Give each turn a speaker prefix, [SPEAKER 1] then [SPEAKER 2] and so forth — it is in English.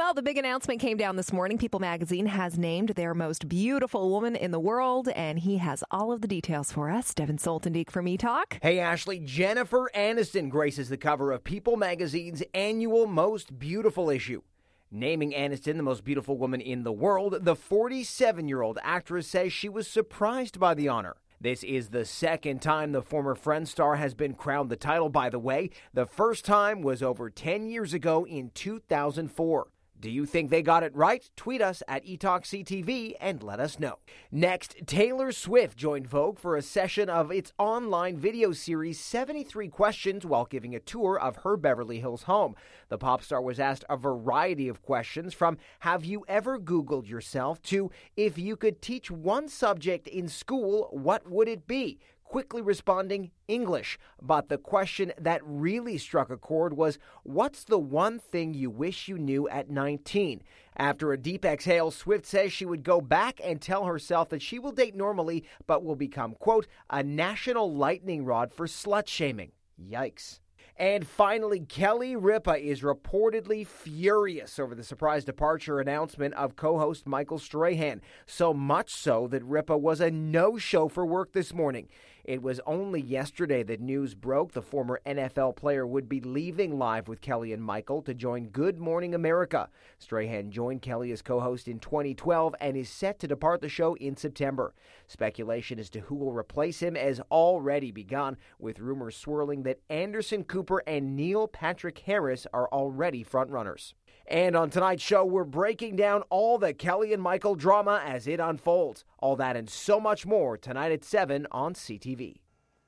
[SPEAKER 1] Well, the big announcement came down this morning. People magazine has named their most beautiful woman in the world, and he has all of the details for us. Devin Soltendieck from E-Talk.
[SPEAKER 2] Hey, Ashley. Jennifer Aniston graces the cover of People magazine's annual Most Beautiful issue. Naming Aniston the most beautiful woman in the world, the 47 year old actress says she was surprised by the honor. This is the second time the former Friends star has been crowned the title, by the way. The first time was over 10 years ago in 2004. Do you think they got it right? Tweet us at eTalkCTV and let us know. Next, Taylor Swift joined Vogue for a session of its online video series 73 Questions while giving a tour of her Beverly Hills home. The pop star was asked a variety of questions from Have you ever Googled yourself to If you could teach one subject in school, what would it be? Quickly responding English. But the question that really struck a chord was what's the one thing you wish you knew at 19? After a deep exhale, Swift says she would go back and tell herself that she will date normally, but will become, quote, a national lightning rod for slut shaming. Yikes. And finally, Kelly Ripa is reportedly furious over the surprise departure announcement of co host Michael Strahan. So much so that Ripa was a no show for work this morning. It was only yesterday that news broke the former NFL player would be leaving live with Kelly and Michael to join Good Morning America. Strahan joined Kelly as co host in 2012 and is set to depart the show in September. Speculation as to who will replace him has already begun, with rumors swirling that Anderson Cooper and Neil Patrick Harris are already frontrunners. And on tonight's show, we're breaking down all the Kelly and Michael drama as it unfolds. All that and so much more tonight at 7 on CTV.